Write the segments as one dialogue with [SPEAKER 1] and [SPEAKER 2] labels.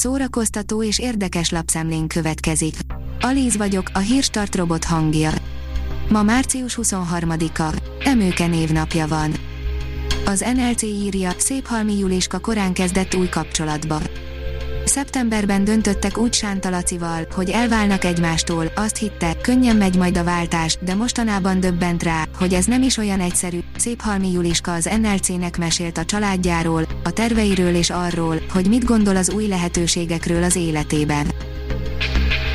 [SPEAKER 1] szórakoztató és érdekes lapszemlén következik. Alíz vagyok, a hírstart robot hangja. Ma március 23-a, Emőke névnapja van. Az NLC írja, szép halmi Juliska korán kezdett új kapcsolatba. Szeptemberben döntöttek úgy Sánta Lacival, hogy elválnak egymástól, azt hitte, könnyen megy majd a váltás, de mostanában döbbent rá, hogy ez nem is olyan egyszerű. Szép halmi Juliska az NLC-nek mesélt a családjáról, a terveiről és arról, hogy mit gondol az új lehetőségekről az életében.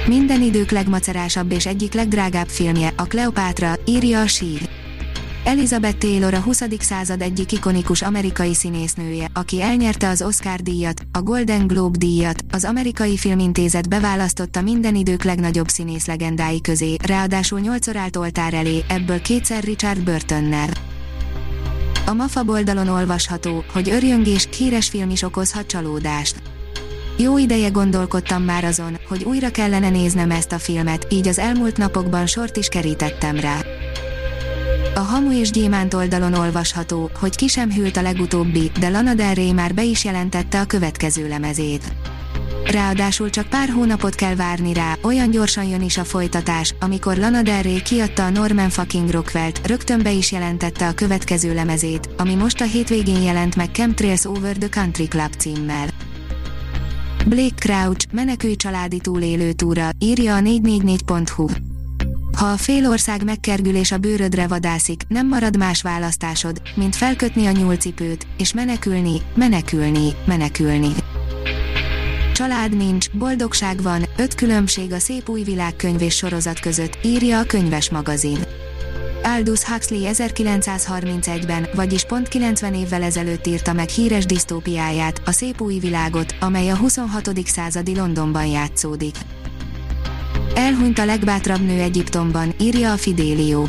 [SPEAKER 1] Minden idők legmacerásabb és egyik legdrágább filmje, a Kleopátra, írja a sír. Elizabeth Taylor a 20. század egyik ikonikus amerikai színésznője, aki elnyerte az Oscar díjat, a Golden Globe díjat, az Amerikai Filmintézet beválasztotta minden idők legnagyobb színész legendái közé, ráadásul nyolcszor állt oltár elé, ebből kétszer Richard Burtonnel. A MAFA oldalon olvasható, hogy örjöngés, híres film is okozhat csalódást. Jó ideje gondolkodtam már azon, hogy újra kellene néznem ezt a filmet, így az elmúlt napokban sort is kerítettem rá. A Hamu és Gyémánt oldalon olvasható, hogy ki sem hűlt a legutóbbi, de Lana Del Rey már be is jelentette a következő lemezét. Ráadásul csak pár hónapot kell várni rá, olyan gyorsan jön is a folytatás, amikor Lana Del Rey kiadta a Norman fucking Rockwell-t, rögtön be is jelentette a következő lemezét, ami most a hétvégén jelent meg Chemtrails Over the Country Club címmel. Blake Crouch, menekülj családi túlélő túra, írja a 444.hu. Ha a fél ország megkergül és a bőrödre vadászik, nem marad más választásod, mint felkötni a nyúlcipőt, és menekülni, menekülni, menekülni. Család nincs, boldogság van, öt különbség a szép új világkönyv és sorozat között, írja a könyves magazin. Aldous Huxley 1931-ben, vagyis pont 90 évvel ezelőtt írta meg híres disztópiáját, a szép új világot, amely a 26. századi Londonban játszódik. Elhunyt a legbátrabb nő Egyiptomban, írja a Fidélió.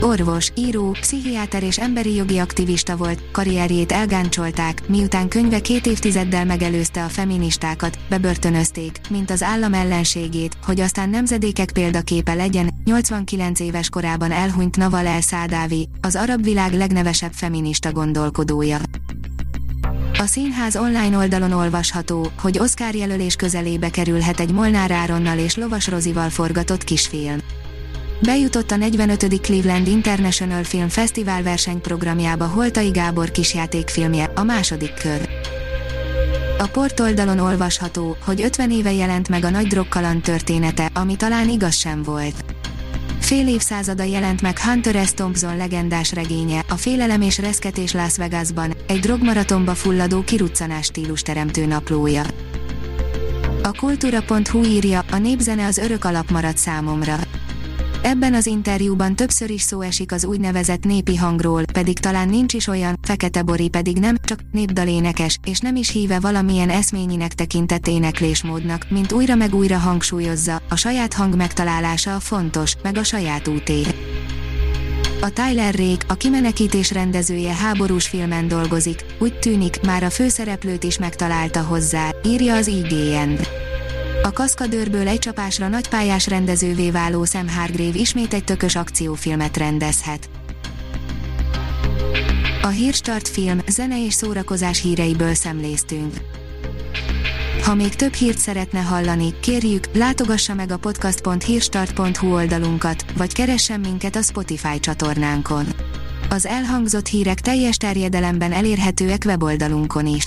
[SPEAKER 1] Orvos, író, pszichiáter és emberi jogi aktivista volt, karrierjét elgáncsolták, miután könyve két évtizeddel megelőzte a feministákat, bebörtönözték, mint az állam ellenségét, hogy aztán nemzedékek példaképe legyen, 89 éves korában elhunyt Naval El Szádávi, az arab világ legnevesebb feminista gondolkodója. A színház online oldalon olvasható, hogy Oscar jelölés közelébe kerülhet egy Molnár Áronnal és Lovas Rozival forgatott kisfilm. Bejutott a 45. Cleveland International Film Festival versenyprogramjába Holtai Gábor kisjátékfilmje, a második kör. A portoldalon olvasható, hogy 50 éve jelent meg a nagy drogkaland története, ami talán igaz sem volt. Fél évszázada jelent meg Hunter S. Thompson legendás regénye, a félelem és reszketés Las Vegasban, egy drogmaratonba fulladó kiruccanás stílus teremtő naplója. A kultúra.hu írja, a népzene az örök alap maradt számomra. Ebben az interjúban többször is szó esik az úgynevezett népi hangról, pedig talán nincs is olyan, Fekete Bori pedig nem, csak népdalénekes, és nem is híve valamilyen eszményinek tekintett éneklésmódnak, mint újra meg újra hangsúlyozza, a saját hang megtalálása a fontos, meg a saját úté. A Tyler Rake, a kimenekítés rendezője háborús filmen dolgozik, úgy tűnik, már a főszereplőt is megtalálta hozzá, írja az IGN. A kaszkadőrből egy csapásra nagypályás rendezővé váló Sam Hargrave ismét egy tökös akciófilmet rendezhet. A Hírstart film, zene és szórakozás híreiből szemléztünk. Ha még több hírt szeretne hallani, kérjük, látogassa meg a podcast.hírstart.hu oldalunkat, vagy keressen minket a Spotify csatornánkon. Az elhangzott hírek teljes terjedelemben elérhetőek weboldalunkon is.